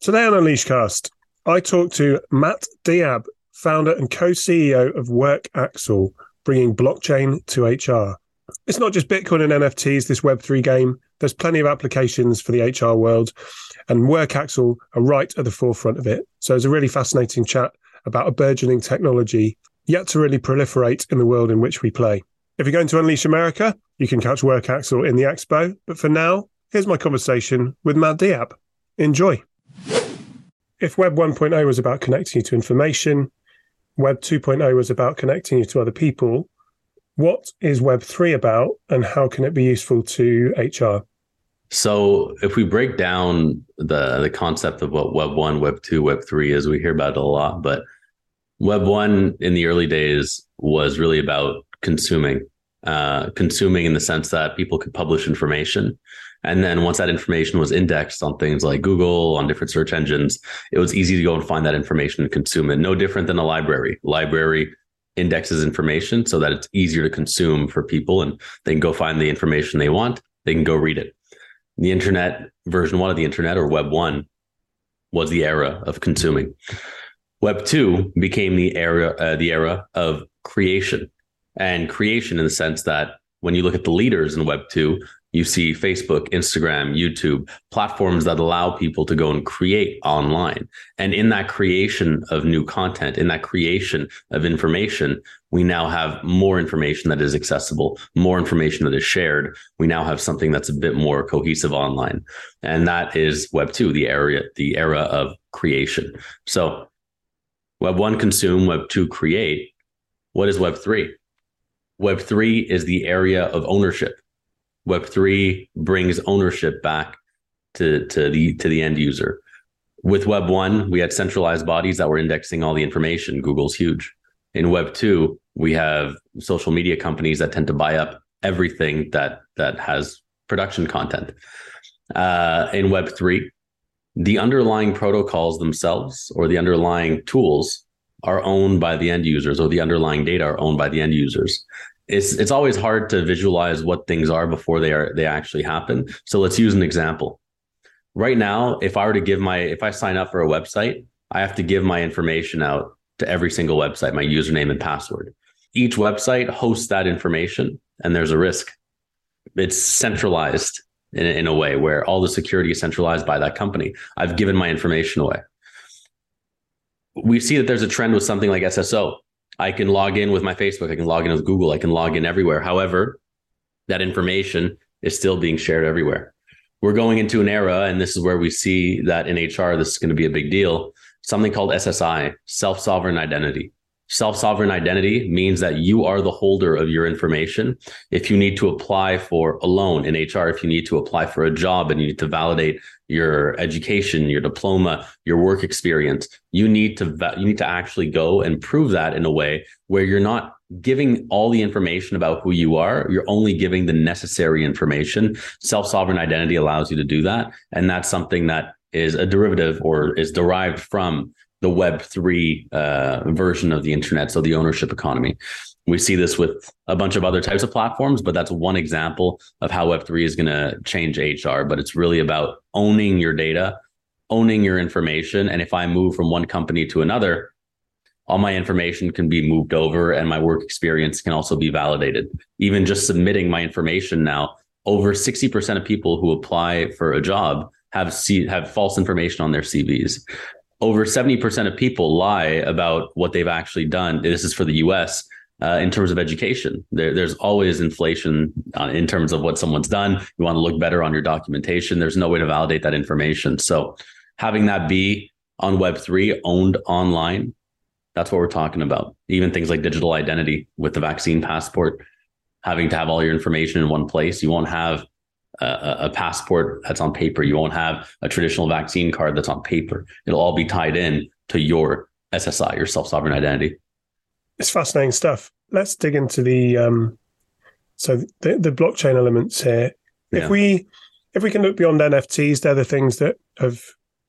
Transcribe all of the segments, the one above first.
Today on Unleashcast, I talk to Mat Diab, founder and co-CEO of WorkAxle, bringing blockchain to HR. It's not just Bitcoin and NFTs, this Web3 game. There's plenty of applications for the HR world, and WorkAxle are right at the forefront of it. So it's a really fascinating chat about a burgeoning technology yet to really proliferate in the world in which we play. If you're going to Unleash America, you can catch WorkAxle in the expo. But for now, here's my conversation with Mat Diab. Enjoy if Web 1.0 was about connecting you to information, Web 2.0 was about connecting you to other people, what is Web 3 about and how can it be useful to HR? So, if we break down the the concept of what Web 1, Web 2, Web 3 is, we hear about it a lot, but Web 1 in the early days was really about consuming, uh, consuming in the sense that people could publish information and then once that information was indexed on things like Google, on different search engines, it was easy to go and find that information and consume it. No different than a library. Library indexes information so that it's easier to consume for people and they can go find the information they want. They can go read it. The internet, version one of the internet or web one, was the era of consuming. Web two became the era, uh, the era of creation and creation in the sense that when you look at the leaders in Web 2, you see Facebook, Instagram, YouTube, platforms that allow people to go and create online. And in that creation of new content, in that creation of information, we now have more information that is accessible, more information that is shared. We now have something that's a bit more cohesive online. And that is Web 2, the area, the era of creation. So Web 1 consume, Web 2 create. What is Web 3? Web 3 is the area of ownership Web3 brings ownership back to, to the to the end user. With Web 1, we had centralized bodies that were indexing all the information. Google's huge. In Web 2, we have social media companies that tend to buy up everything that that has production content. Uh, in Web 3, the underlying protocols themselves or the underlying tools are owned by the end users or the underlying data are owned by the end users it's it's always hard to visualize what things are before they are they actually happen. So let's use an example. Right now, if I were to give my if I sign up for a website, I have to give my information out to every single website, my username and password. Each website hosts that information and there's a risk. It's centralized in, in a way where all the security is centralized by that company. I've given my information away. We see that there's a trend with something like SSO I can log in with my Facebook, I can log in with Google, I can log in everywhere. However, that information is still being shared everywhere. We're going into an era, and this is where we see that in HR, this is going to be a big deal. Something called SSI, self sovereign identity. Self sovereign identity means that you are the holder of your information. If you need to apply for a loan in HR, if you need to apply for a job and you need to validate your education, your diploma, your work experience, you need to you need to actually go and prove that in a way where you're not giving all the information about who you are. You're only giving the necessary information. Self sovereign identity allows you to do that, and that's something that is a derivative or is derived from the Web3 uh, version of the internet, so the ownership economy. We see this with a bunch of other types of platforms, but that's one example of how Web3 is going to change HR. But it's really about owning your data, owning your information. And if I move from one company to another, all my information can be moved over and my work experience can also be validated. Even just submitting my information now, over 60% of people who apply for a job have have false information on their CVs over 70% of people lie about what they've actually done. This is for the US uh, in terms of education. There, there's always inflation uh, in terms of what someone's done. You want to look better on your documentation. There's no way to validate that information. So having that be on Web3 owned online, that's what we're talking about. Even things like digital identity with the vaccine passport, having to have all your information in one place. You won't have a, a, passport that's on paper. You won't have a traditional vaccine card that's on paper. It'll all be tied in to your SSI, your self sovereign identity. It's fascinating stuff. Let's dig into the um, so the, the blockchain elements here. Yeah. If we if we can look beyond NFTs, they're the things that have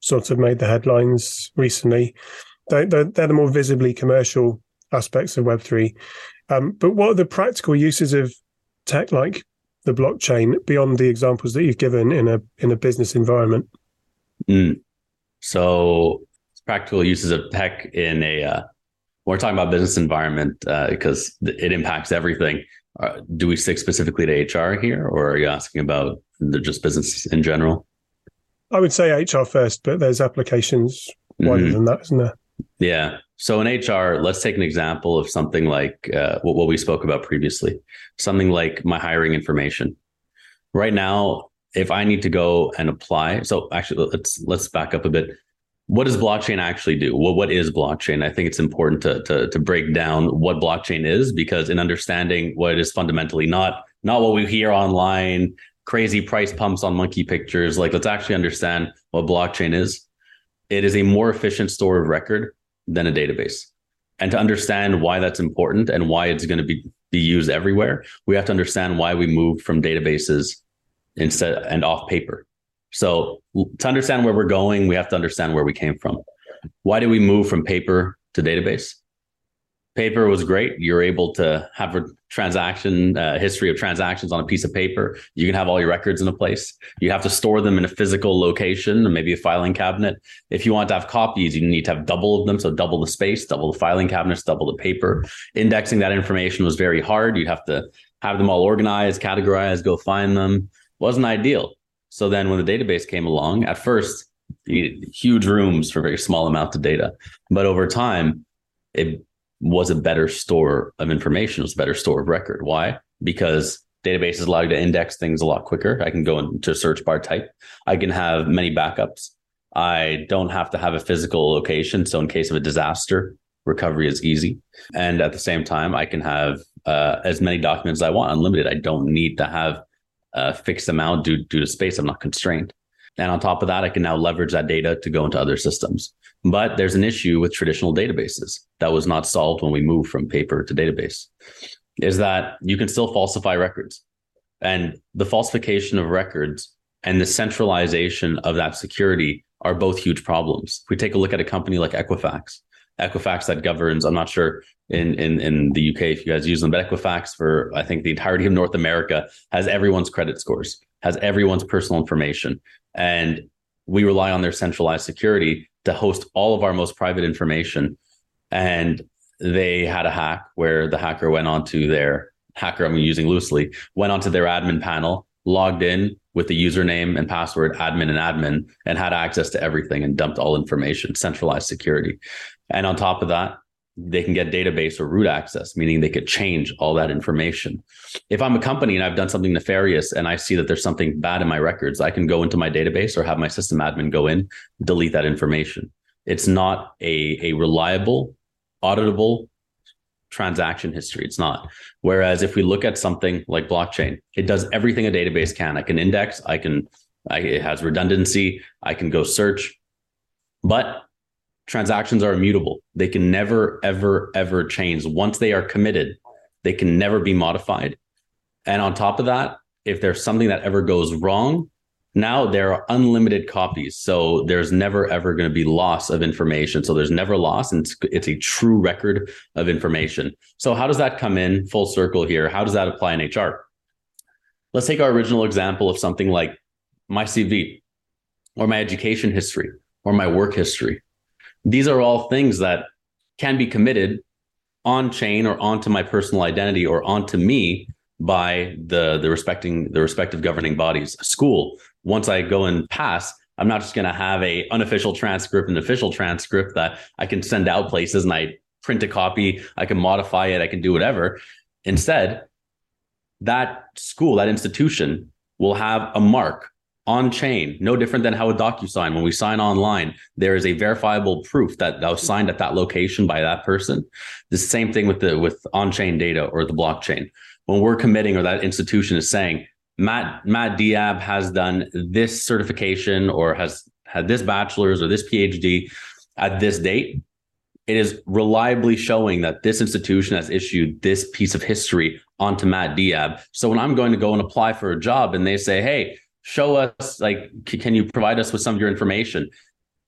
sort of made the headlines recently. They're, they're, they're the more visibly commercial aspects of Web three. Um, but what are the practical uses of tech like the blockchain beyond the examples that you've given in a in a business environment? Mm. So practical uses of tech in a uh, we're talking about business environment uh, because it impacts everything. Uh, do we stick specifically to HR here, or are you asking about the just business in general? I would say HR first, but there's applications wider mm-hmm. than that, isn't there? Yeah. So in HR, let's take an example of something like uh, what, what we spoke about previously, something like my hiring information. Right now, if I need to go and apply, so actually let's let's back up a bit. What does blockchain actually do? Well, what is blockchain? I think it's important to, to to break down what blockchain is because in understanding what it is fundamentally, not not what we hear online, crazy price pumps on monkey pictures. Like let's actually understand what blockchain is. It is a more efficient store of record than a database. And to understand why that's important and why it's going to be, be used everywhere, we have to understand why we moved from databases instead and off paper. So to understand where we're going, we have to understand where we came from. Why did we move from paper to database? paper was great. You're able to have transaction uh, history of transactions on a piece of paper. You can have all your records in a place. You have to store them in a physical location, maybe a filing cabinet. If you want to have copies, you need to have double of them, so double the space, double the filing cabinets, double the paper. Indexing that information was very hard. You'd have to have them all organized, categorized, go find them. Wasn't ideal. So then when the database came along, at first, huge rooms for very small amounts of data. But over time, it was a better store of information, was a better store of record. Why? Because databases allow you to index things a lot quicker. I can go into search bar type. I can have many backups. I don't have to have a physical location. So in case of a disaster, recovery is easy. And at the same time, I can have uh, as many documents as I want, unlimited. I don't need to have a fixed amount due, due to space. I'm not constrained. And on top of that, I can now leverage that data to go into other systems. But there's an issue with traditional databases that was not solved when we moved from paper to database is that you can still falsify records. And the falsification of records and the centralization of that security are both huge problems. If we take a look at a company like Equifax, Equifax that governs, I'm not sure in, in, in the UK if you guys use them, but Equifax for I think the entirety of North America has everyone's credit scores, has everyone's personal information. And we rely on their centralized security to host all of our most private information. And they had a hack where the hacker went onto their hacker, I'm using loosely, went onto their admin panel, logged in with the username and password admin and admin, and had access to everything and dumped all information, centralized security. And on top of that, they can get database or root access, meaning they could change all that information. If I'm a company and I've done something nefarious and I see that there's something bad in my records, I can go into my database or have my system admin go in, delete that information. It's not a, a reliable, auditable transaction history. It's not. Whereas if we look at something like blockchain, it does everything a database can. I can index, I can, I, it has redundancy, I can go search, but transactions are immutable. They can never, ever, ever change. Once they are committed, they can never be modified. And on top of that, if there's something that ever goes wrong, now there are unlimited copies. So there's never, ever going to be loss of information. So there's never loss. And it's, it's a true record of information. So how does that come in full circle here? How does that apply in HR? Let's take our original example of something like my CV or my education history or my work history these are all things that can be committed on chain or onto my personal identity or onto me by the the respecting the respective governing bodies. School once i go and pass i'm not just going to have a unofficial transcript and official transcript that i can send out places and i print a copy i can modify it i can do whatever. Instead that school that institution will have a mark on chain, no different than how a DocuSign, when we sign online, there is a verifiable proof that that was signed at that location by that person. The same thing with the with on-chain data or the blockchain. When we're committing or that institution is saying, Mat Mat Diab has done this certification or has had this bachelor's or this PhD at this date, it is reliably showing that this institution has issued this piece of history onto Mat Diab. So when I'm going to go and apply for a job and they say, hey, show us like can you provide us with some of your information?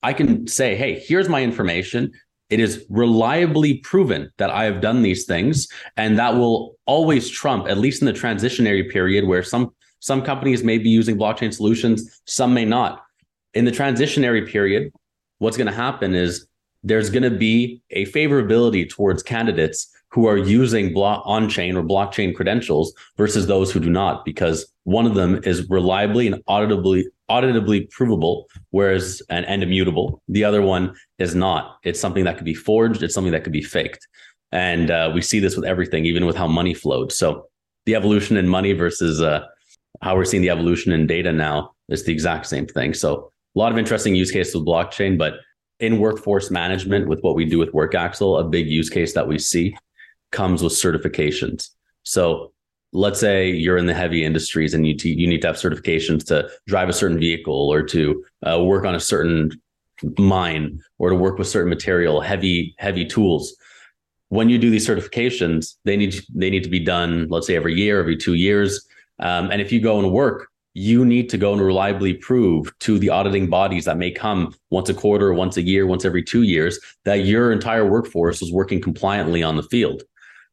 I can say hey here's my information. It is reliably proven that i have done these things and that will always trump at least in the transitionary period where some some companies may be using blockchain solutions some may not. In the transitionary period what's going to happen is there's going to be a favorability towards candidates who are using block on-chain or blockchain credentials versus those who do not, because one of them is reliably and auditably auditably provable, whereas and, and immutable. The other one is not. It's something that could be forged. It's something that could be faked, and uh, we see this with everything, even with how money flowed. So the evolution in money versus uh, how we're seeing the evolution in data now is the exact same thing. So a lot of interesting use cases with blockchain, but in workforce management with what we do with WorkAxle, a big use case that we see comes with certifications. So let's say you're in the heavy industries and you, you need to have certifications to drive a certain vehicle or to uh, work on a certain mine or to work with certain material, heavy, heavy tools. When you do these certifications, they need they need to be done, let's say every year, every two years. Um, and if you go and work you need to go and reliably prove to the auditing bodies that may come once a quarter, once a year, once every two years that your entire workforce is working compliantly on the field.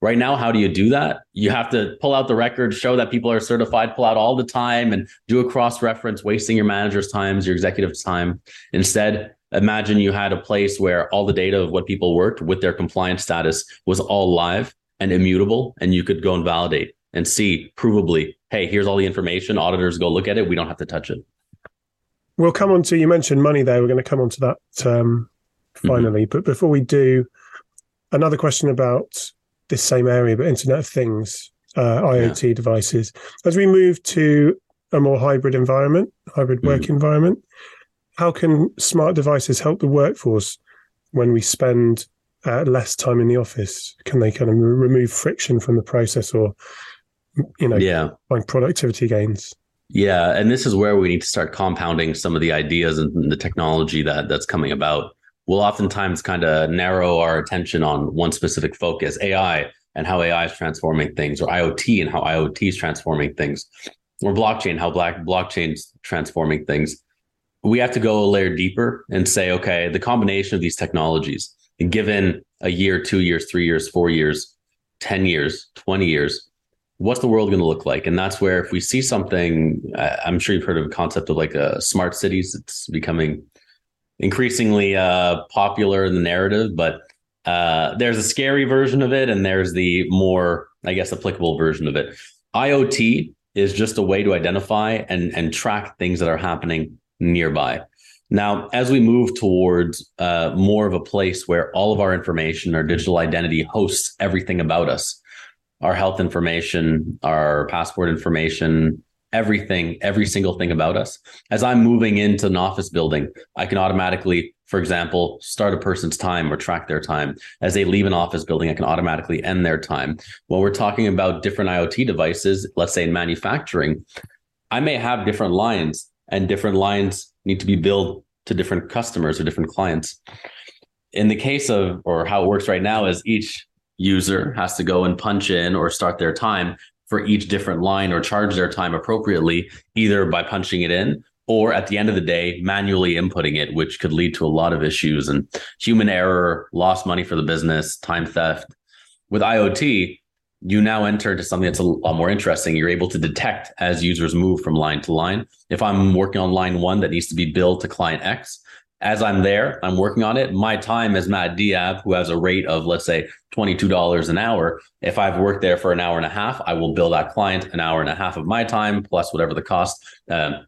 Right now, how do you do that? You have to pull out the record, show that people are certified, pull out all the time and do a cross reference, wasting your manager's time, your executive's time. Instead, imagine you had a place where all the data of what people worked with their compliance status was all live and immutable, and you could go and validate and see provably, hey, here's all the information. Auditors go look at it. We don't have to touch it. We'll come on to you mentioned money there. We're going to come on to that um, finally. Mm-hmm. But before we do, another question about this same area, but Internet of Things, uh, IoT yeah. devices. As we move to a more hybrid environment, hybrid work mm-hmm. environment, how can smart devices help the workforce when we spend uh, less time in the office? Can they kind of remove friction from the process or you know, yeah. find productivity gains. Yeah, and this is where we need to start compounding some of the ideas and the technology that that's coming about. We'll oftentimes kind of narrow our attention on one specific focus, AI and how AI is transforming things, or IoT and how IoT is transforming things, or blockchain, how black blockchain's transforming things. We have to go a layer deeper and say, okay, the combination of these technologies, given a year, two years, three years, four years, 10 years, 20 years, what's the world going to look like? And that's where if we see something, I'm sure you've heard of a concept of like a uh, smart cities. It's becoming increasingly uh, popular in the narrative, but uh, there's a scary version of it, and there's the more, I guess, applicable version of it. IoT is just a way to identify and and track things that are happening nearby. Now, as we move towards uh, more of a place where all of our information, our digital identity hosts everything about us, our health information, our passport information, everything, every single thing about us. As I'm moving into an office building, I can automatically, for example, start a person's time or track their time. As they leave an office building, I can automatically end their time. When we're talking about different IoT devices, let's say in manufacturing, I may have different lines and different lines need to be billed to different customers or different clients. In the case of, or how it works right now is each user has to go and punch in or start their time for each different line or charge their time appropriately, either by punching it in or at the end of the day, manually inputting it, which could lead to a lot of issues and human error, lost money for the business, time theft. With IoT, you now enter into something that's a lot more interesting. You're able to detect as users move from line to line. If I'm working on line one that needs to be billed to client X, as I'm there, I'm working on it. My time as Mat Diab, who has a rate of, let's say, $22 an hour. If I've worked there for an hour and a half, I will bill that client an hour and a half of my time plus whatever the cost, um,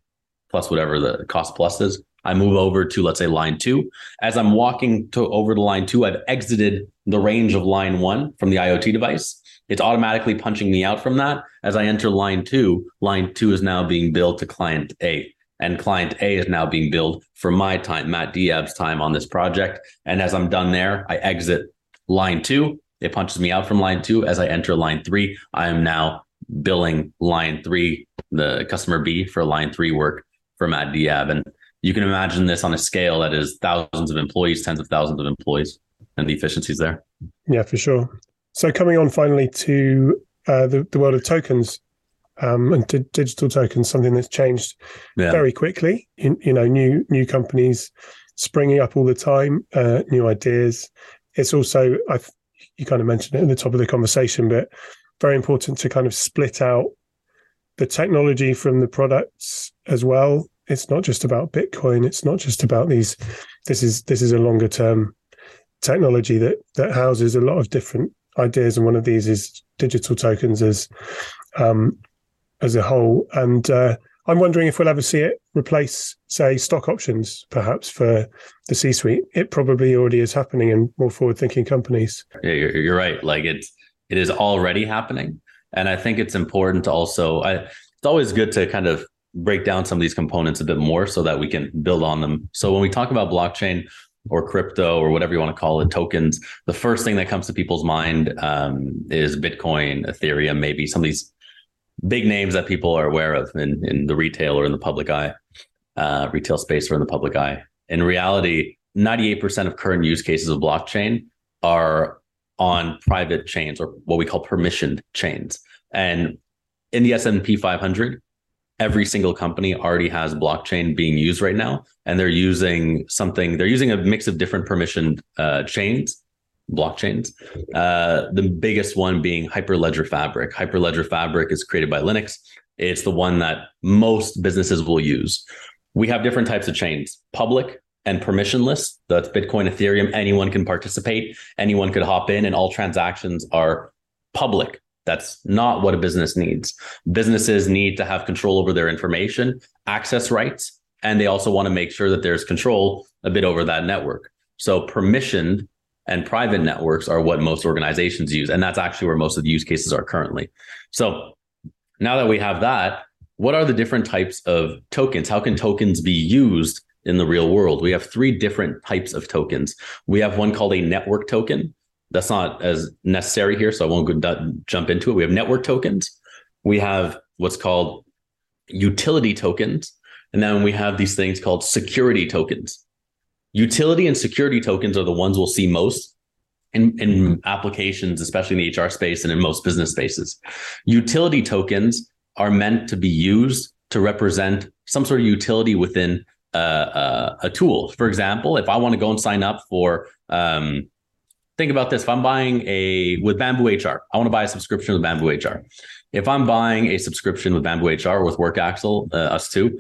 plus whatever the cost plus is. I move over to, let's say, line two. As I'm walking to over to line two, I've exited the range of line one from the IoT device. It's automatically punching me out from that. As I enter line two, line two is now being billed to client A and client A is now being billed for my time, Mat Diab's time on this project. And as I'm done there, I exit line two. It punches me out from line two. As I enter line three, I am now billing line three, the customer B for line three work for Mat Diab. And you can imagine this on a scale that is thousands of employees, tens of thousands of employees, and the efficiencies there. Yeah, for sure. So coming on finally to uh, the, the world of tokens, um, and d- digital tokens, something that's changed yeah. very quickly. You, you, know, new new companies springing up all the time, uh, new ideas. It's also, I you kind of mentioned it at the top of the conversation, but very important to kind of split out the technology from the products as well. it's not just about Bitcoin. It's not just about these. This is this is a longer term technology that that houses a lot of different ideas, and one of these is digital tokens as um, as a whole. And uh, I'm wondering if we'll ever see it replace, say, stock options, perhaps for the C-suite. It probably already is happening in more forward-thinking companies. Yeah, you're, you're right. Like it's it is already happening, and I think it's important to also. I, it's always good to kind of break down some of these components a bit more so that we can build on them. So when we talk about blockchain, or crypto or whatever you want to call it, tokens, the first thing that comes to people's mind um, is Bitcoin, Ethereum, maybe some of these big names that people are aware of in, in the retail or in the public eye, uh, retail space or in the public eye. In reality, 98% of current use cases of blockchain are on private chains or what we call permissioned chains. And in the S&P 500, every single company already has blockchain being used right now and they're using something they're using a mix of different permissioned uh, chains blockchains. Uh, the biggest one being hyperledger fabric. Hyperledger fabric is created by linux. It's the one that most businesses will use. We have different types of chains public and permissionless. That's bitcoin ethereum. Anyone can participate. Anyone could hop in and all transactions are public. That's not what a business needs. Businesses need to have control over their information, access rights, and they also want to make sure that there's control a bit over that network. So permissioned and private networks are what most organizations use. And that's actually where most of the use cases are currently. So now that we have that, what are the different types of tokens? How can tokens be used in the real world? We have three different types of tokens. We have one called a network token, that's not as necessary here, so I won't go jump into it. We have network tokens. We have what's called utility tokens, and then we have these things called security tokens. Utility and security tokens are the ones we'll see most in, in applications, especially in the HR space and in most business spaces. Utility tokens are meant to be used to represent some sort of utility within uh, uh, a tool. For example, if I want to go and sign up for um, think about this. If I'm buying a with Bamboo HR, I want to buy a subscription with Bamboo HR. If I'm buying a subscription with Bamboo HR with Work Axle, uh, us too,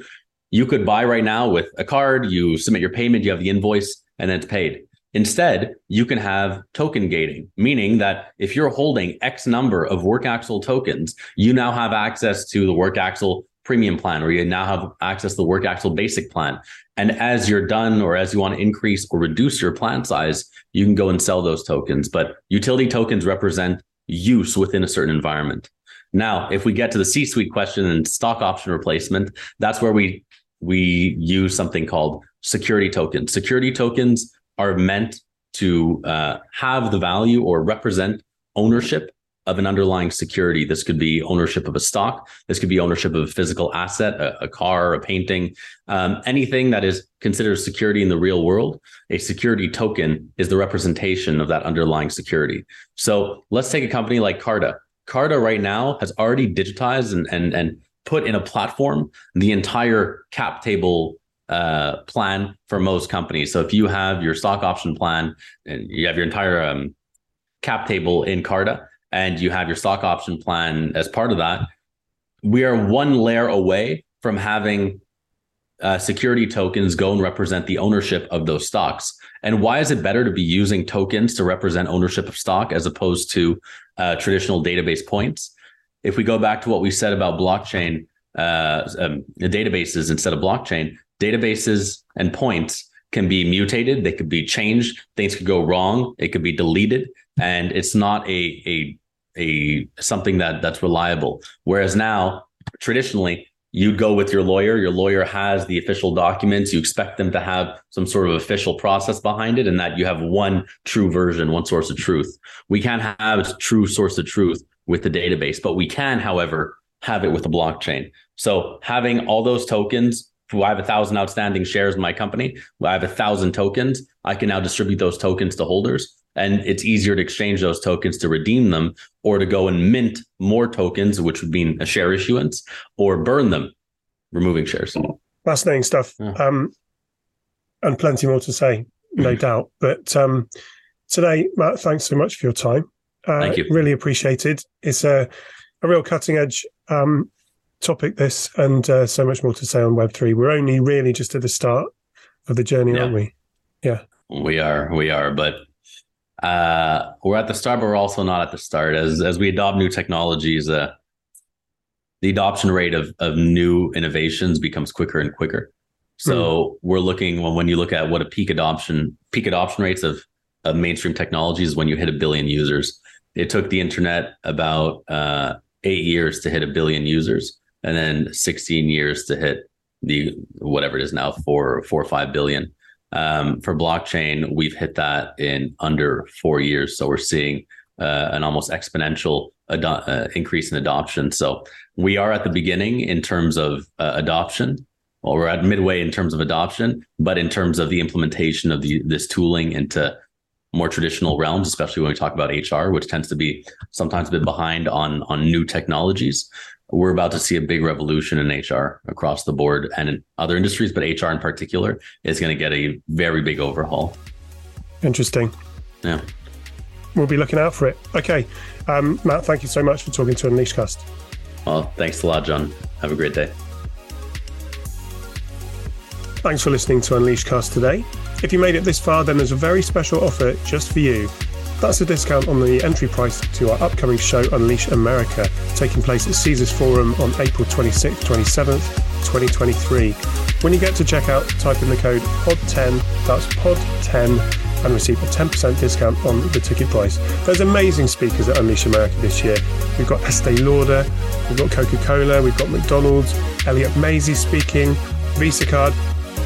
you could buy right now with a card. You submit your payment, you have the invoice, and then it's paid. Instead, you can have token gating, meaning that if you're holding X number of Work Axle tokens, you now have access to the Work Axle premium plan, or you now have access to the Work Axle basic plan. And as you're done, or as you want to increase or reduce your plan size, you can go and sell those tokens. But utility tokens represent use within a certain environment. Now, if we get to the C-suite question and stock option replacement, that's where we we use something called security tokens. Security tokens are meant to uh, have the value or represent ownership of an underlying security. This could be ownership of a stock. This could be ownership of a physical asset, a, a car, a painting, um, anything that is considered security in the real world. A security token is the representation of that underlying security. So let's take a company like Carta. Carta right now has already digitized and and and put in a platform the entire cap table uh, plan for most companies. So if you have your stock option plan and you have your entire um, cap table in Carta, and you have your stock option plan as part of that, we are one layer away from having uh, security tokens go and represent the ownership of those stocks. And why is it better to be using tokens to represent ownership of stock as opposed to uh, traditional database points? If we go back to what we said about blockchain, uh, um, databases instead of blockchain, databases and points can be mutated. They could be changed. Things could go wrong. It could be deleted, and it's not a a a something that that's reliable. Whereas now, traditionally, you'd go with your lawyer. Your lawyer has the official documents. You expect them to have some sort of official process behind it, and that you have one true version, one source of truth. We can't have a true source of truth with the database, but we can, however, have it with the blockchain. So having all those tokens I have a thousand outstanding shares in my company. I have a thousand tokens. I can now distribute those tokens to holders and it's easier to exchange those tokens to redeem them or to go and mint more tokens which would mean a share issuance or burn them removing shares fascinating stuff yeah. um, and plenty more to say no mm-hmm. doubt but um, today mat thanks so much for your time uh, Thank you. really appreciated it's a, a real cutting edge um, topic this and uh, so much more to say on Web3. We're only really just at the start of the journey, yeah. aren't we? Yeah. We are. We are. But uh, we're at the start, but we're also not at the start. As as we adopt new technologies, uh, the adoption rate of of new innovations becomes quicker and quicker. So mm. we're looking when when you look at what a peak adoption peak adoption rates of of mainstream technologies when you hit a billion users. It took the internet about uh, eight years to hit a billion users, and then 16 years to hit the whatever it is now four four or five billion. Um, for blockchain, we've hit that in under four years. So we're seeing uh, an almost exponential uh, increase in adoption. So we are at the beginning in terms of uh, adoption. Well, we're at midway in terms of adoption, but in terms of the implementation of the, this tooling into more traditional realms, especially when we talk about HR, which tends to be sometimes a bit behind on on new technologies. We're about to see a big revolution in HR across the board and in other industries, but HR in particular is going to get a very big overhaul. Interesting. Yeah. We'll be looking out for it. Okay. Um, Mat, thank you so much for talking to Unleashcast. Well, thanks a lot, John. Have a great day. Thanks for listening to Unleashcast today. If you made it this far, then there's a very special offer just for you. That's a discount on the entry price to our upcoming show, Unleash America, taking place at Caesars Forum on April 26th, 27th, 2023. When you get to checkout, type in the code POD10, that's POD10, and receive a 10% discount on the ticket price. There's amazing speakers at Unleash America this year. We've got Estee Lauder, we've got Coca Cola, we've got McDonald's, Elliot Mazie speaking, Visa Card,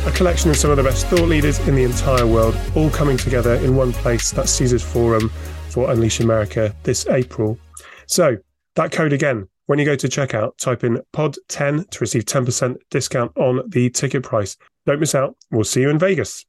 a collection of some of the best thought leaders in the entire world, all coming together in one place. That's Caesars Forum for Unleash America this April. So, that code again, when you go to checkout, type in POD10 to receive 10% discount on the ticket price. Don't miss out. We'll see you in Vegas.